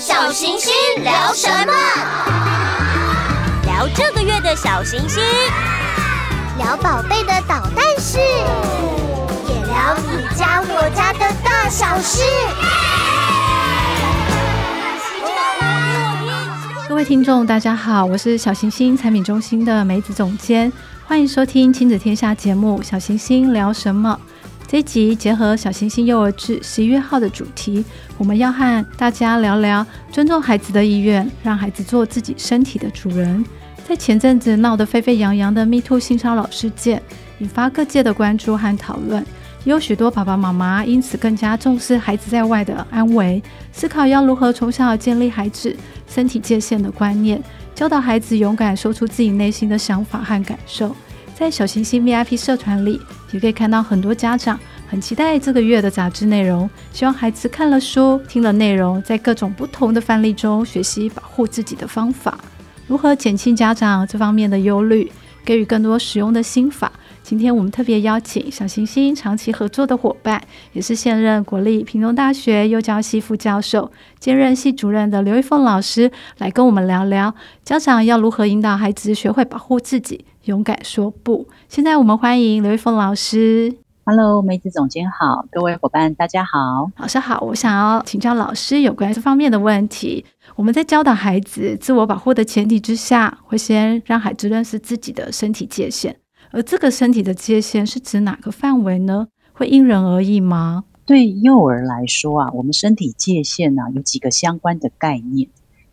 小行星聊什么？聊这个月的小行星，聊宝贝的捣蛋事，也聊你家我家的大小事。各位听众，大家好，我是小行星产品中心的梅子总监，欢迎收听亲子天下节目《小行星聊什么》。这一集结合小行星幼儿志十一月号的主题，我们要和大家聊聊尊重孩子的意愿，让孩子做自己身体的主人。在前阵子闹得沸沸扬扬的 MeToo 性骚扰事件，引发各界的关注和讨论，也有许多爸爸妈妈因此更加重视孩子在外的安危，思考要如何从小建立孩子身体界限的观念，教导孩子勇敢说出自己内心的想法和感受。在小星星 VIP 社团里，也可以看到很多家长很期待这个月的杂志内容，希望孩子看了书、听了内容，在各种不同的范例中学习保护自己的方法，如何减轻家长这方面的忧虑，给予更多实用的心法。今天我们特别邀请小行星长期合作的伙伴，也是现任国立屏东大学幼教系副教授、兼任系主任的刘玉凤老师，来跟我们聊聊家长要如何引导孩子学会保护自己。勇敢说不。现在我们欢迎刘玉凤老师。Hello，梅子总监好，各位伙伴大家好。老师好，我想要请教老师有关这方面的问题。我们在教导孩子自我保护的前提之下，会先让孩子认识自己的身体界限。而这个身体的界限是指哪个范围呢？会因人而异吗？对幼儿来说啊，我们身体界限呢，有几个相关的概念。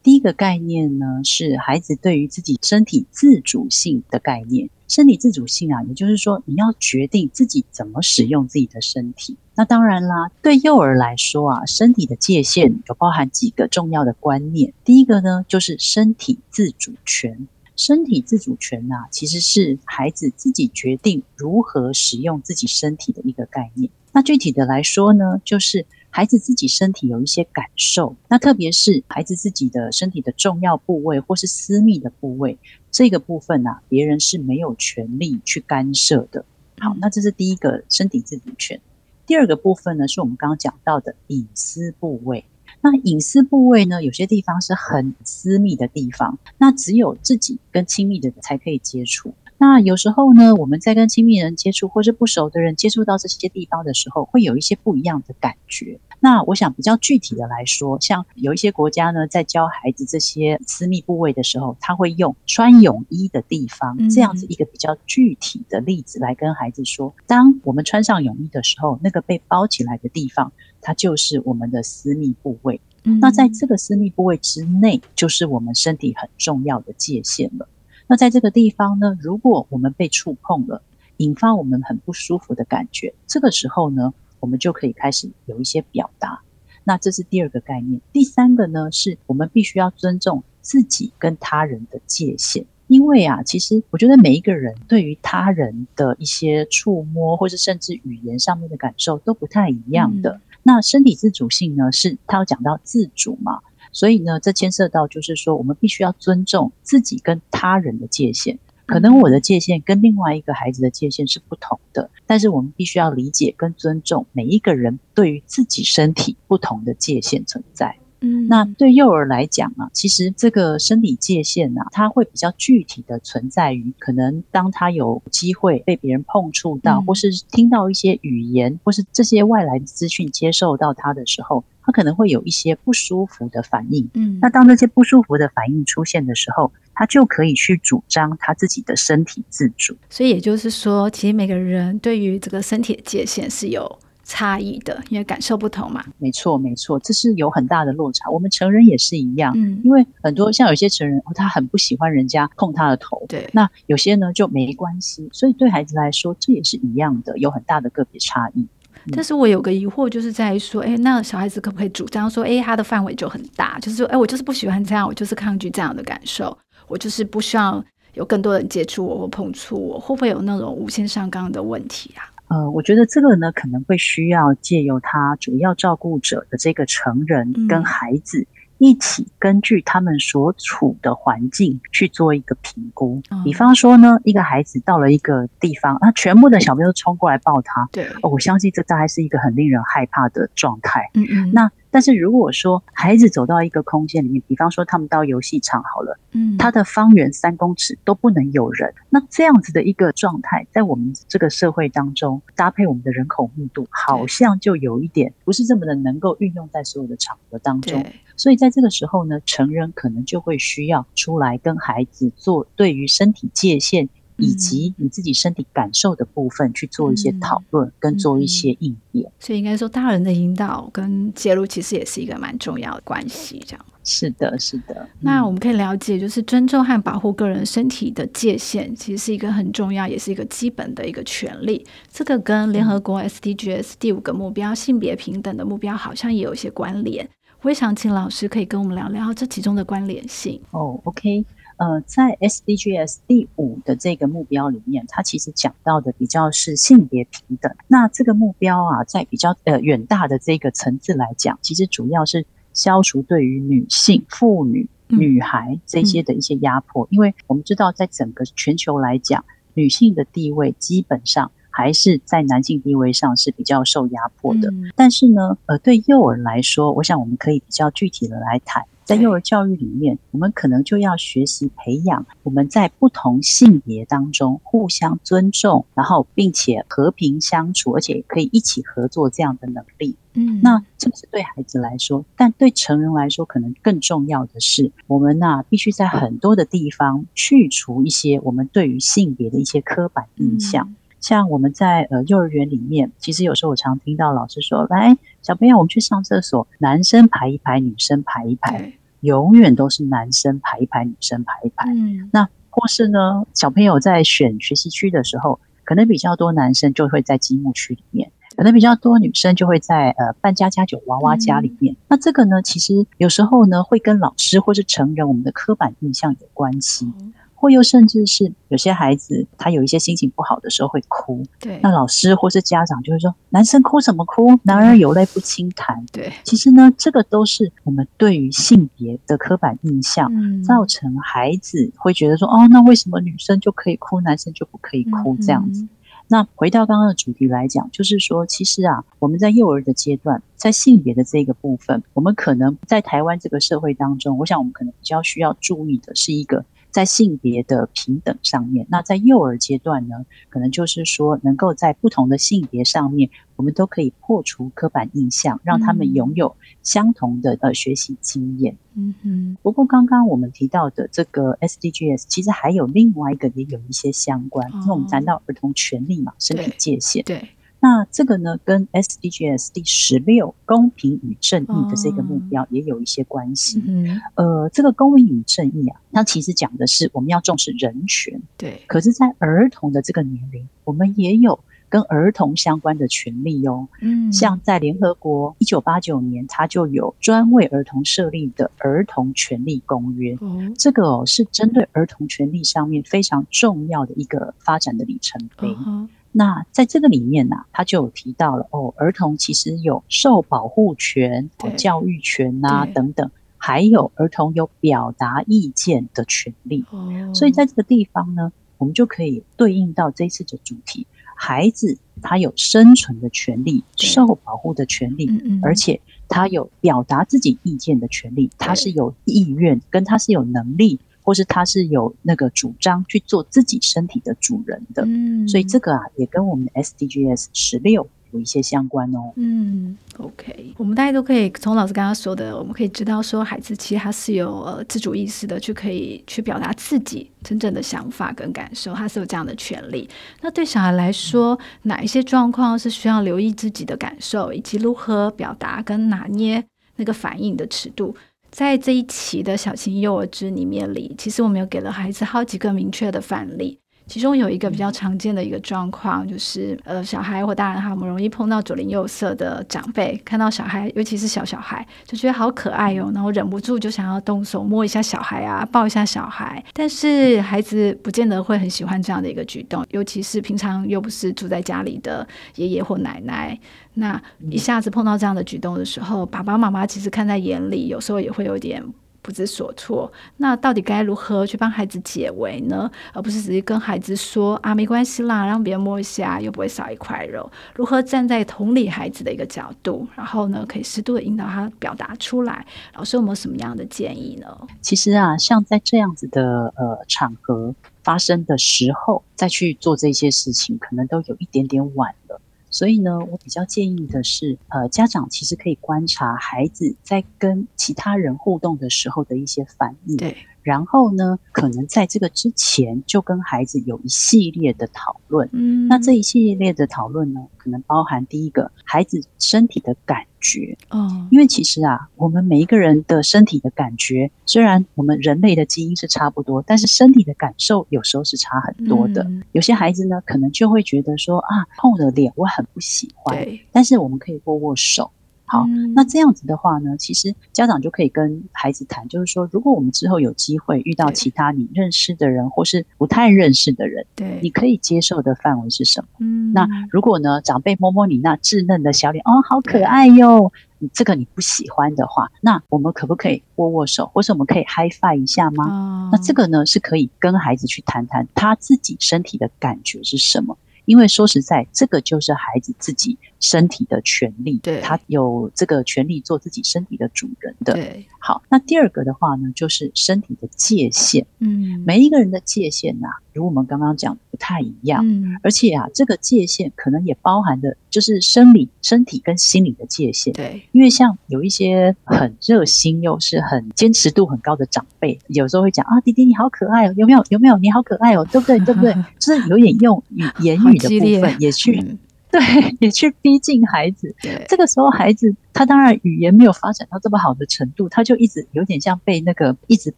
第一个概念呢，是孩子对于自己身体自主性的概念。身体自主性啊，也就是说，你要决定自己怎么使用自己的身体。那当然啦，对幼儿来说啊，身体的界限有包含几个重要的观念。第一个呢，就是身体自主权。身体自主权啊，其实是孩子自己决定如何使用自己身体的一个概念。那具体的来说呢，就是。孩子自己身体有一些感受，那特别是孩子自己的身体的重要部位或是私密的部位，这个部分啊，别人是没有权利去干涉的。好，那这是第一个身体自主权。第二个部分呢，是我们刚刚讲到的隐私部位。那隐私部位呢，有些地方是很私密的地方，那只有自己跟亲密的人才可以接触。那有时候呢，我们在跟亲密人接触，或是不熟的人接触到这些地方的时候，会有一些不一样的感觉。那我想比较具体的来说，像有一些国家呢，在教孩子这些私密部位的时候，他会用穿泳衣的地方这样子一个比较具体的例子来跟孩子说：当我们穿上泳衣的时候，那个被包起来的地方，它就是我们的私密部位。那在这个私密部位之内，就是我们身体很重要的界限了。那在这个地方呢，如果我们被触碰了，引发我们很不舒服的感觉，这个时候呢，我们就可以开始有一些表达。那这是第二个概念。第三个呢，是我们必须要尊重自己跟他人的界限，因为啊，其实我觉得每一个人对于他人的一些触摸，或是甚至语言上面的感受都不太一样的。嗯、那身体自主性呢，是他要讲到自主嘛。所以呢，这牵涉到就是说，我们必须要尊重自己跟他人的界限。可能我的界限跟另外一个孩子的界限是不同的，但是我们必须要理解跟尊重每一个人对于自己身体不同的界限存在。嗯，那对幼儿来讲啊，其实这个生理界限啊，它会比较具体的存在于可能当他有机会被别人碰触到，或是听到一些语言，或是这些外来的资讯接受到他的时候。他可能会有一些不舒服的反应，嗯，那当那些不舒服的反应出现的时候，他就可以去主张他自己的身体自主。所以也就是说，其实每个人对于这个身体的界限是有差异的，因为感受不同嘛。没错，没错，这是有很大的落差。我们成人也是一样，嗯，因为很多像有些成人，哦，他很不喜欢人家碰他的头，对，那有些呢就没关系。所以对孩子来说，这也是一样的，有很大的个别差异。但是我有个疑惑，就是在于说，哎，那小孩子可不可以主张说，哎，他的范围就很大，就是说，哎，我就是不喜欢这样，我就是抗拒这样的感受，我就是不希望有更多人接触我或碰触我，会不会有那种无限上纲的问题啊？呃，我觉得这个呢，可能会需要借由他主要照顾者的这个成人跟孩子。嗯一起根据他们所处的环境去做一个评估。比方说呢，一个孩子到了一个地方，啊，全部的小朋友都冲过来抱他。对，哦，我相信这大概是一个很令人害怕的状态。嗯嗯。那但是如果说孩子走到一个空间里面，比方说他们到游戏场好了，嗯，他的方圆三公尺都不能有人，那这样子的一个状态，在我们这个社会当中，搭配我们的人口密度，好像就有一点不是这么的能够运用在所有的场合当中。所以在这个时候呢，成人可能就会需要出来跟孩子做对于身体界限。以及你自己身体感受的部分去做一些讨论，跟做一些应变。所以应该说，大人的引导跟介入其实也是一个蛮重要的关系。这样是的，是的。那我们可以了解，就是尊重和保护个人身体的界限，其实是一个很重要，也是一个基本的一个权利。这个跟联合国 SDGs 第五个目标性别平等的目标好像也有一些关联。我也想请老师可以跟我们聊聊这其中的关联性。哦，OK。呃，在 SDGs 第五的这个目标里面，它其实讲到的比较是性别平等。那这个目标啊，在比较呃远大的这个层次来讲，其实主要是消除对于女性、妇女、女孩这些的一些压迫。嗯。因为我们知道，在整个全球来讲，女性的地位基本上还是在男性地位上是比较受压迫的。嗯。但是呢，呃，对幼儿来说，我想我们可以比较具体的来谈。在幼儿教育里面，我们可能就要学习培养我们在不同性别当中互相尊重，然后并且和平相处，而且可以一起合作这样的能力。嗯，那这是对孩子来说，但对成人来说，可能更重要的是，我们呐必须在很多的地方去除一些我们对于性别的一些刻板印象。像我们在呃幼儿园里面，其实有时候我常听到老师说：“来，小朋友，我们去上厕所，男生排一排，女生排一排，永远都是男生排一排，女生排一排。”嗯，那或是呢，小朋友在选学习区的时候，可能比较多男生就会在积木区里面，可能比较多女生就会在呃扮家家酒娃娃家里面。嗯。那这个呢，其实有时候呢，会跟老师或是成人我们的刻板印象有关系。嗯或又甚至是有些孩子，他有一些心情不好的时候会哭。对，那老师或是家长就会说：“男生哭什么哭？男儿有泪不轻弹。”对，其实呢，这个都是我们对于性别的刻板印象，嗯，造成孩子会觉得说：“哦，那为什么女生就可以哭，男生就不可以哭？”这样子。嗯。那回到刚刚的主题来讲，就是说，其实啊，我们在幼儿的阶段，在性别的这个部分，我们可能在台湾这个社会当中，我想我们可能比较需要注意的是一个。在性别的平等上面，那在幼儿阶段呢，可能就是说，能够在不同的性别上面，我们都可以破除刻板印象，让他们拥有相同的呃学习经验。嗯哼。不过刚刚我们提到的这个 SDGs，其实还有另外一个也有一些相关，因为我们谈到儿童权利嘛，身体界限。对。那这个呢，跟 SDGs 第十六公平与正义的这个目标也有一些关系。哦嗯。呃，这个公平与正义啊，它其实讲的是我们要重视人权。对。可是，在儿童的这个年龄，我们也有跟儿童相关的权利哦。嗯。像在联合国一九八九年，它就有专为儿童设立的儿童权利公约。哦。这个哦，是针对儿童权利上面非常重要的一个发展的里程碑。哦那在这个里面呢、啊，他就有提到了哦，儿童其实有受保护权、教育权呐、啊、等等，还有儿童有表达意见的权利。哦，所以在这个地方呢，我们就可以对应到这一次的主题：孩子他有生存的权利、受保护的权利，而且他有表达自己意见的权利，他是有意愿，跟他是有能力。或是他是有那个主张去做自己身体的主人的，嗯，所以这个啊也跟我们的 SDGs 十六有一些相关哦。嗯，OK，我们大家都可以从老师刚刚说的，我们可以知道说，孩子其实他是有呃自主意识的，去可以去表达自己真正的想法跟感受，他是有这样的权利。那对小孩来说，哪一些状况是需要留意自己的感受，以及如何表达跟拿捏那个反应的尺度？在这一期的小型幼儿之里面里，其实我们有给了孩子好几个明确的范例。其中有一个比较常见的一个状况，就是呃，小孩或大人哈，我们容易碰到左邻右舍的长辈，看到小孩，尤其是小小孩，就觉得好可爱哟、哦，然后忍不住就想要动手摸一下小孩啊，抱一下小孩。但是孩子不见得会很喜欢这样的一个举动，尤其是平常又不是住在家里的爷爷或奶奶，那一下子碰到这样的举动的时候，爸爸妈妈其实看在眼里，有时候也会有点不知所措。那到底该如何去帮孩子解围呢？而不是直接跟孩子说啊，没关系啦，让别人摸一下又不会少一块肉。如何站在同理孩子的一个角度，然后呢，可以适度的引导他表达出来？老师有没有什么样的建议呢？其实啊，像在这样子的呃场合发生的时候，再去做这些事情，可能都有一点点晚了。所以呢，我比较建议的是，呃，家长其实可以观察孩子在跟其他人互动的时候的一些反应。对。然后呢，可能在这个之前就跟孩子有一系列的讨论。嗯，那这一系列的讨论呢，可能包含第一个，孩子身体的感觉。哦，因为其实啊，我们每一个人的身体的感觉，虽然我们人类的基因是差不多，但是身体的感受有时候是差很多的。嗯，有些孩子呢，可能就会觉得说啊，碰了脸我很不喜欢。对，但是我们可以握握手。好，那这样子的话呢，其实家长就可以跟孩子谈，就是说，如果我们之后有机会遇到其他你认识的人，或是不太认识的人，对，你可以接受的范围是什么？嗯，那如果呢，长辈摸摸你那稚嫩的小脸，哦，好可爱哟，你这个你不喜欢的话，那我们可不可以握握手，或是我们可以 high five 一下吗？哦，那这个呢，是可以跟孩子去谈谈他自己身体的感觉是什么。因为说实在，这个就是孩子自己身体的权利，对，他有这个权利做自己身体的主人的。对，好，那第二个的话呢，就是身体的界限。嗯，每一个人的界限呐、啊，如我们刚刚讲。不太一样，嗯，而且啊，这个界限可能也包含的，就是生理、身体跟心理的界限。对，因为像有一些很热心又是很坚持度很高的长辈，有时候会讲啊，弟弟你好可爱哦，有没有？有没有？你好可爱哦，对不对？对不对？就是有点用语言语的部分也去，嗯、对，也去逼近孩子。对，这个时候孩子他当然语言没有发展到这么好的程度，他就一直有点像被那个一直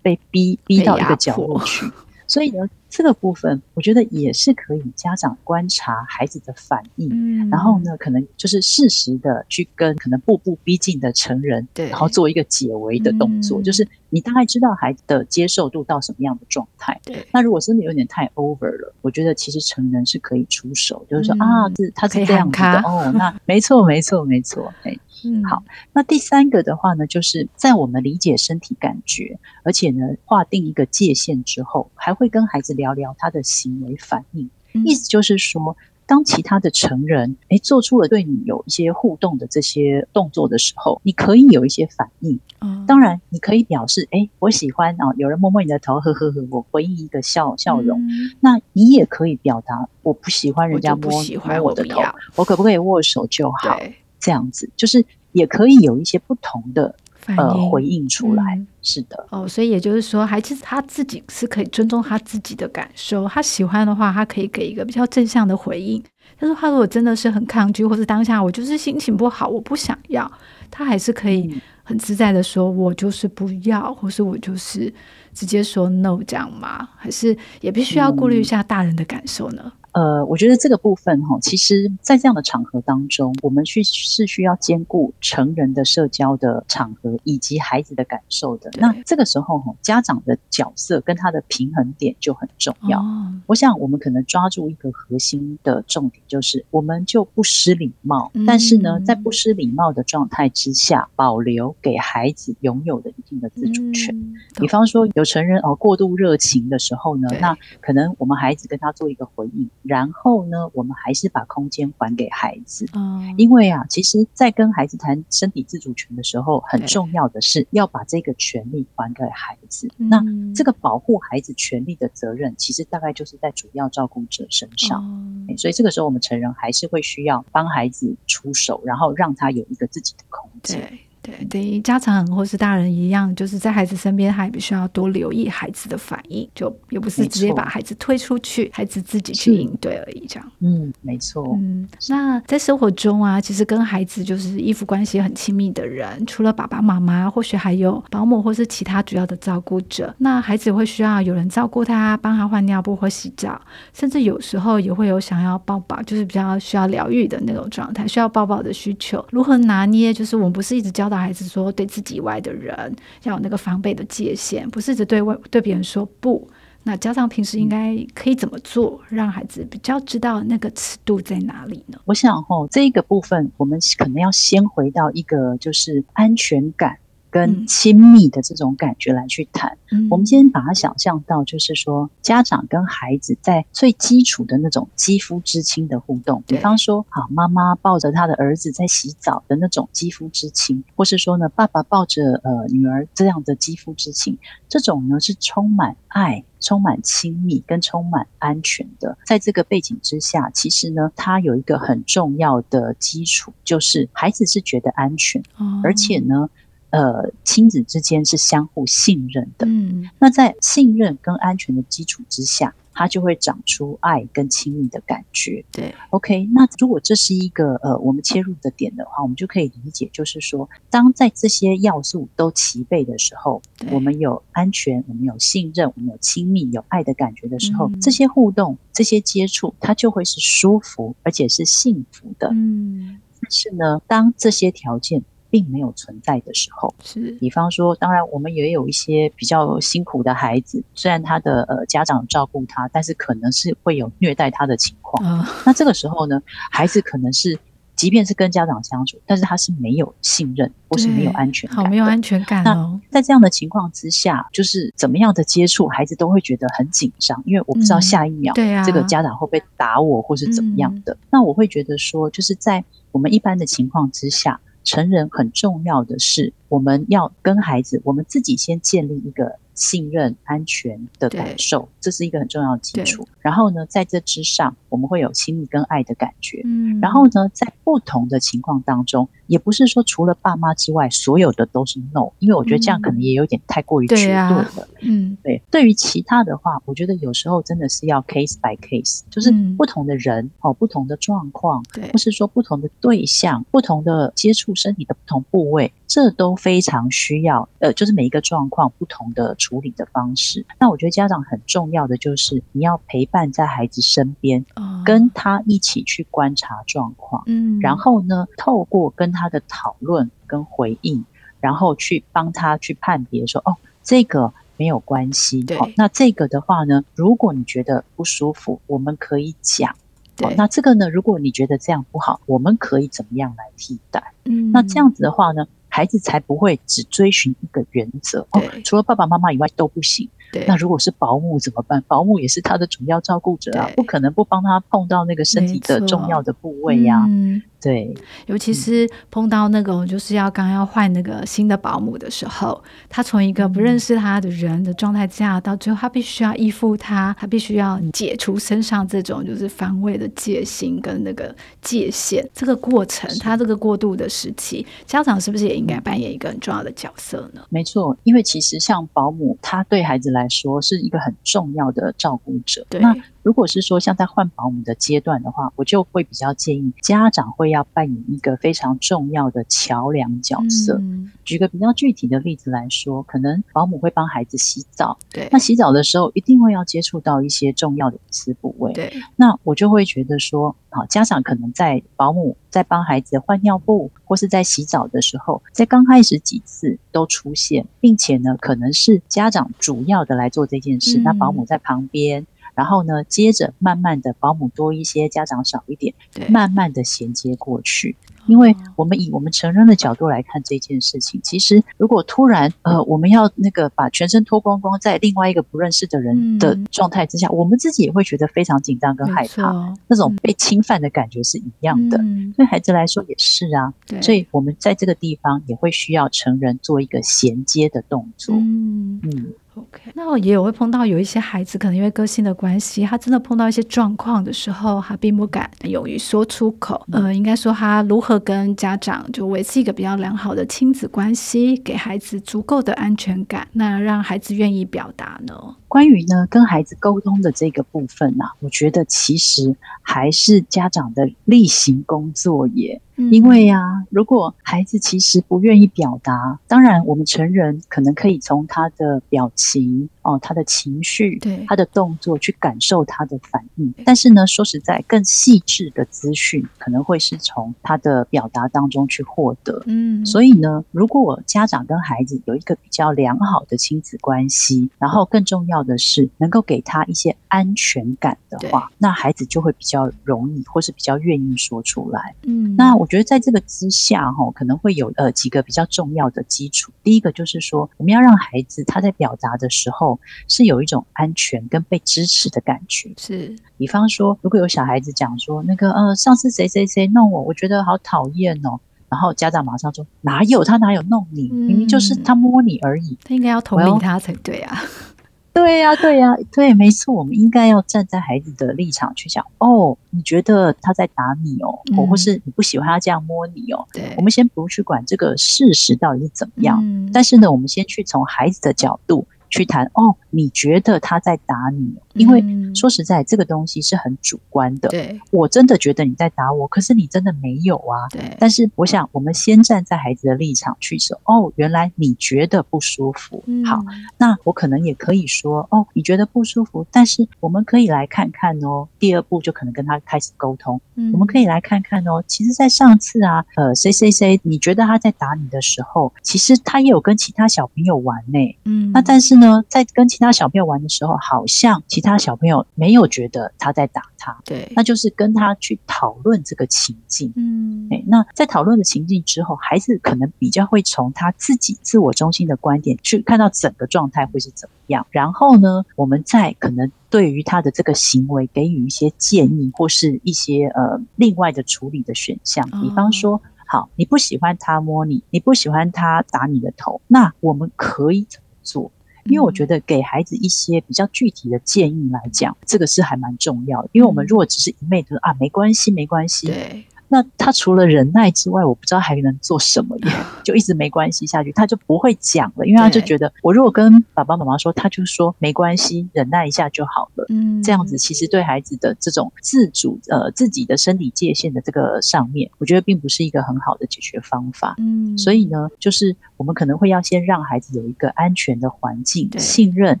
被逼逼到一个角落去。所以呢，这个部分我觉得也是可以家长观察孩子的反应，嗯，然后呢，可能就是适时的去跟可能步步逼近的成人，对，然后做一个解围的动作，嗯，就是你大概知道孩子的接受度到什么样的状态，对。那如果真的有点太 over 了，我觉得其实成人是可以出手，就是说，嗯，啊，这他是这样子的哦，那没错，没错，没错，哎。嗯，好，那第三个的话呢，就是在我们理解身体感觉，而且呢，划定一个界限之后，还会跟孩子聊聊聊他的行为反应。嗯、意思就是说，当其他的成人诶做出了对你有一些互动的这些动作的时候，你可以有一些反应。嗯，当然你可以表示，诶，我喜欢啊，有人摸摸你的头，呵呵呵，我回应一个笑笑容。嗯、那你也可以表达，我不喜欢人家摸摸我的头，我，我可不可以握手就好？这样子就是也可以有一些不同的呃回应出来，嗯，是的。哦，所以也就是说，孩子他自己是可以尊重他自己的感受，他喜欢的话，他可以给一个比较正向的回应。但是他如果真的是很抗拒，或是当下我就是心情不好，我不想要，他还是可以很自在的说，我就是不要，或是我就是直接说 no 这样吗？还是也必须要顾虑一下大人的感受呢？嗯呃，我觉得这个部分哈，其实，在这样的场合当中，我们去是需要兼顾成人的社交的场合以及孩子的感受的。那这个时候哈，家长的角色跟他的平衡点就很重要。哦。我想，我们可能抓住一个核心的重点，就是我们就不失礼貌，嗯，但是呢，在不失礼貌的状态之下，保留给孩子拥有的一定的自主权。嗯，比方说，有成人哦过度热情的时候呢，那可能我们孩子跟他做一个回应。然后呢，我们还是把空间还给孩子，嗯，因为啊，其实，在跟孩子谈身体自主权的时候，很重要的是要把这个权利还给孩子。那这个保护孩子权利的责任，其实大概就是在主要照顾者身上。嗯，所以这个时候，我们成人还是会需要帮孩子出手，然后让他有一个自己的空间。对，等于家长或是大人一样，就是在孩子身边，还必须要多留意孩子的反应，就也不是直接把孩子推出去，孩子自己去应对而已。这样，嗯，没错。嗯，那在生活中啊，其实跟孩子就是依附关系很亲密的人，除了爸爸妈妈，或许还有保姆或是其他主要的照顾者。那孩子会需要有人照顾他，帮他换尿布或洗澡，甚至有时候也会有想要抱抱，就是比较需要疗愈的那种状态，需要抱抱的需求。如何拿捏？就是我们不是一直教导。孩子说：“对自己以外的人要有那个防备的界限，不是只对外对别人说不。那家长平时应该可以怎么做，让孩子比较知道那个尺度在哪里呢？”我想，哦，这一个部分，我们可能要先回到一个就是安全感跟亲密的这种感觉来去谈。嗯、我们今天把它想象到，就是说家长跟孩子在最基础的那种肌肤之亲的互动，比方说，好妈妈抱着他的儿子在洗澡的那种肌肤之亲，或是说呢，爸爸抱着呃女儿这样的肌肤之亲，这种呢是充满爱。充满亲密跟充满安全的，在这个背景之下，其实呢，它有一个很重要的基础，就是孩子是觉得安全，哦、而且呢，呃，亲子之间是相互信任的。嗯，那在信任跟安全的基础之下。它就会长出爱跟亲密的感觉。对，OK，那如果这是一个呃我们切入的点的话，我们就可以理解，就是说，当在这些要素都齐备的时候，我们有安全，我们有信任，我们有亲密、有爱的感觉的时候，嗯、这些互动、这些接触，它就会是舒服而且是幸福的。嗯，但是呢，当这些条件并没有存在的时候，是，比方说，当然我们也有一些比较辛苦的孩子，虽然他的呃家长照顾他，但是可能是会有虐待他的情况。哦、那这个时候呢，孩子可能是即便是跟家长相处，但是他是没有信任或是没有安全感，好没有安全感哦。那在这样的情况之下，就是怎么样的接触，孩子都会觉得很紧张，因为我不知道下一秒，嗯、对啊，这个家长会不会打我，或是怎么样的。嗯、那我会觉得说，就是在我们一般的情况之下。成人很重要的是，我们要跟孩子，我们自己先建立一个信任、安全的感受，这是一个很重要的基础。然后呢，在这之上，我们会有亲密跟爱的感觉。嗯，然后呢，在不同的情况当中，也不是说除了爸妈之外，所有的都是 no，因为我觉得这样可能也有点太过于绝对了。嗯，对。对于其他的话，我觉得有时候真的是要 case by case，就是不同的人哦，不同的状况，对，或是说不同的对象，不同的接触身体的不同部位。这都非常需要，呃，就是每一个状况不同的处理的方式。那我觉得家长很重要的就是你要陪伴在孩子身边，跟他一起去观察状况，嗯，然后呢，透过跟他的讨论跟回应，然后去帮他去判别说，哦，这个没有关系，对，那这个的话呢，如果你觉得不舒服，我们可以讲。对，那这个呢，如果你觉得这样不好，我们可以怎么样来替代？嗯，那这样子的话呢，孩子才不会只追寻一个原则，哦，除了爸爸妈妈以外都不行。对，那如果是保姆怎么办？保姆也是他的主要照顾者啊，不可能不帮他碰到那个身体的重要的部位呀，啊。嗯对，尤其是碰到那个就是要刚要换那个新的保姆的时候，他从一个不认识他的人的状态下，到最后他必须要依附他，他必须要解除身上这种就是防卫的戒心跟那个界限。这个过程，他这个过渡的时期，家长是不是也应该扮演一个很重要的角色呢？没错，因为其实像保姆，他对孩子来说是一个很重要的照顾者。对。那如果是说像在换保姆的阶段的话，我就会比较建议家长会要扮演一个非常重要的桥梁角色。嗯、举个比较具体的例子来说，可能保姆会帮孩子洗澡，对，那洗澡的时候一定会要接触到一些重要的隐私部位，对，那我就会觉得说，好，家长可能在保姆在帮孩子换尿布或是在洗澡的时候，在刚开始几次都出现，并且呢，可能是家长主要的来做这件事，嗯、那保姆在旁边。然后呢，接着慢慢的，保姆多一些，家长少一点，对，慢慢的衔接过去。因为我们以我们成人的角度来看这件事情，其实如果突然呃，我们要那个把全身脱光光，在另外一个不认识的人的状态之下，嗯、我们自己也会觉得非常紧张跟害怕，那种被侵犯的感觉是一样的。嗯、对孩子来说也是啊，对所以我们在这个地方也会需要成人做一个衔接的动作。嗯。嗯 OK，那我也有会碰到有一些孩子，可能因为个性的关系，他真的碰到一些状况的时候，他并不敢勇于说出口。呃，应该说他如何跟家长就维持一个比较良好的亲子关系，给孩子足够的安全感，那让孩子愿意表达呢？关于呢跟孩子沟通的这个部分呢、啊，我觉得其实还是家长的例行工作耶。因为呀、啊，如果孩子其实不愿意表达，当然我们成人可能可以从他的表情，哦他的情绪，对他的动作去感受他的反应。但是呢，说实在，更细致的资讯可能会是从他的表达当中去获得。嗯，所以呢，如果家长跟孩子有一个比较良好的亲子关系，然后更重要的是能够给他一些安全感的话，那孩子就会比较容易，或是比较愿意说出来。嗯，那我觉得在这个之下，哈，可能会有呃几个比较重要的基础。第一个就是说，我们要让孩子他在表达的时候是有一种安全跟被支持的感觉。是，比方说，如果有小孩子讲说那个呃上次谁谁谁弄我，我觉得好讨厌哦。然后家长马上说：“哪有他哪有弄你？嗯、明明就是他摸你而已。”他应该要同理他才对啊。对呀、啊，对呀、啊，对，没错，我们应该要站在孩子的立场去想。哦，你觉得他在打你哦，嗯、或是你不喜欢他这样摸你哦？对，我们先不去管这个事实到底是怎么样，嗯、但是呢，我们先去从孩子的角度。去谈哦，你觉得他在打你？因为说实在，这个东西是很主观的。对，我真的觉得你在打我，可是你真的没有啊。对。但是我想，我们先站在孩子的立场去说，哦，原来你觉得不舒服。好，那我可能也可以说，哦，你觉得不舒服，但是我们可以来看看哦。第二步就可能跟他开始沟通。嗯，我们可以来看看哦。其实，在上次啊，呃，谁谁谁，你觉得他在打你的时候，其实他也有跟其他小朋友玩呢。嗯，那但是呢。在跟其他小朋友玩的时候，好像其他小朋友没有觉得他在打他，对，那就是跟他去讨论这个情境，嗯，哎，那在讨论的情境之后，孩子可能比较会从他自己自我中心的观点去看到整个状态会是怎么样，然后呢，我们再可能对于他的这个行为给予一些建议，或是一些呃另外的处理的选项，比方说。好，你不喜欢他摸你，你不喜欢他打你的头，那我们可以怎么做？因为我觉得给孩子一些比较具体的建议来讲，这个是还蛮重要的。因为我们如果只是一昧的说啊，没关系，没关系，对。那他除了忍耐之外，我不知道还能做什么耶，就一直没关系下去，他就不会讲了，因为他就觉得我如果跟爸爸妈妈说，他就说没关系，忍耐一下就好了。嗯，这样子其实对孩子的这种自主呃自己的身体界限的这个上面，我觉得并不是一个很好的解决方法。嗯，所以呢，就是我们可能会要先让孩子有一个安全的环境，信任。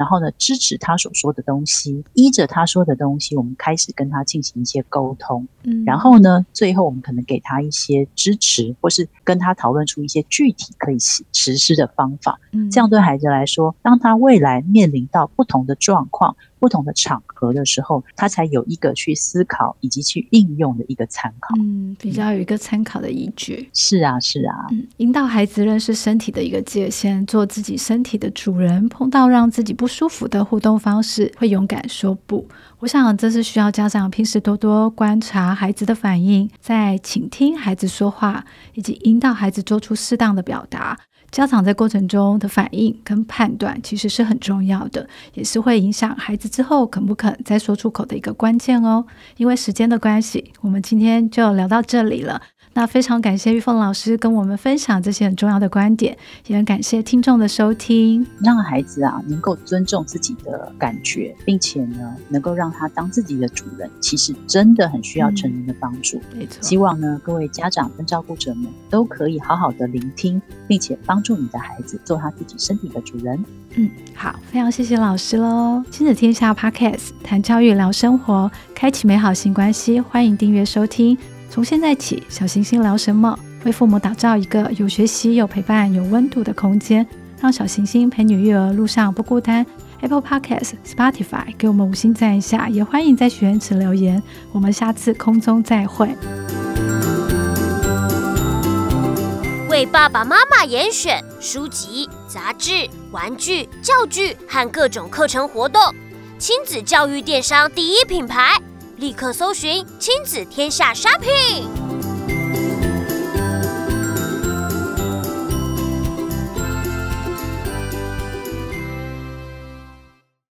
然后呢，支持他所说的东西，依着他说的东西，我们开始跟他进行一些沟通。嗯，然后呢，最后我们可能给他一些支持，或是跟他讨论出一些具体可以实施的方法。嗯，这样对孩子来说，当他未来面临到不同的状况，不同的场合的时候，他才有一个去思考以及去应用的一个参考。嗯，比较有一个参考的依据。是啊，是啊。嗯，引导孩子认识身体的一个界限，做自己身体的主人。碰到让自己不舒服的互动方式，会勇敢说不。我想这是需要家长平时多多观察孩子的反应，在倾听孩子说话，以及引导孩子做出适当的表达。家长在过程中的反应跟判断其实是很重要的，也是会影响孩子之后肯不肯再说出口的一个关键哦。因为时间的关系，我们今天就聊到这里了。那非常感谢玉凤老师跟我们分享这些很重要的观点，也很感谢听众的收听。让孩子啊能够尊重自己的感觉，并且呢能够让他当自己的主人，其实真的很需要成人的帮助。嗯，没错。希望呢各位家长跟照顾者们都可以好好的聆听，并且帮助你的孩子做他自己身体的主人。嗯，好，非常谢谢老师喽。亲子天下 Podcast 谈教育聊生活，开启美好新关系，欢迎订阅收听。从现在起，小星星聊什么？为父母打造一个有学习、有陪伴、有温度的空间，让小星星陪你育儿路上不孤单。Apple Podcast、Spotify 给我们五星赞一下，也欢迎在许愿池留言。我们下次空中再会。为爸爸妈妈严选书籍、杂志、玩具、教具和各种课程活动，亲子教育电商第一品牌。立刻搜寻亲子天下 Shopping。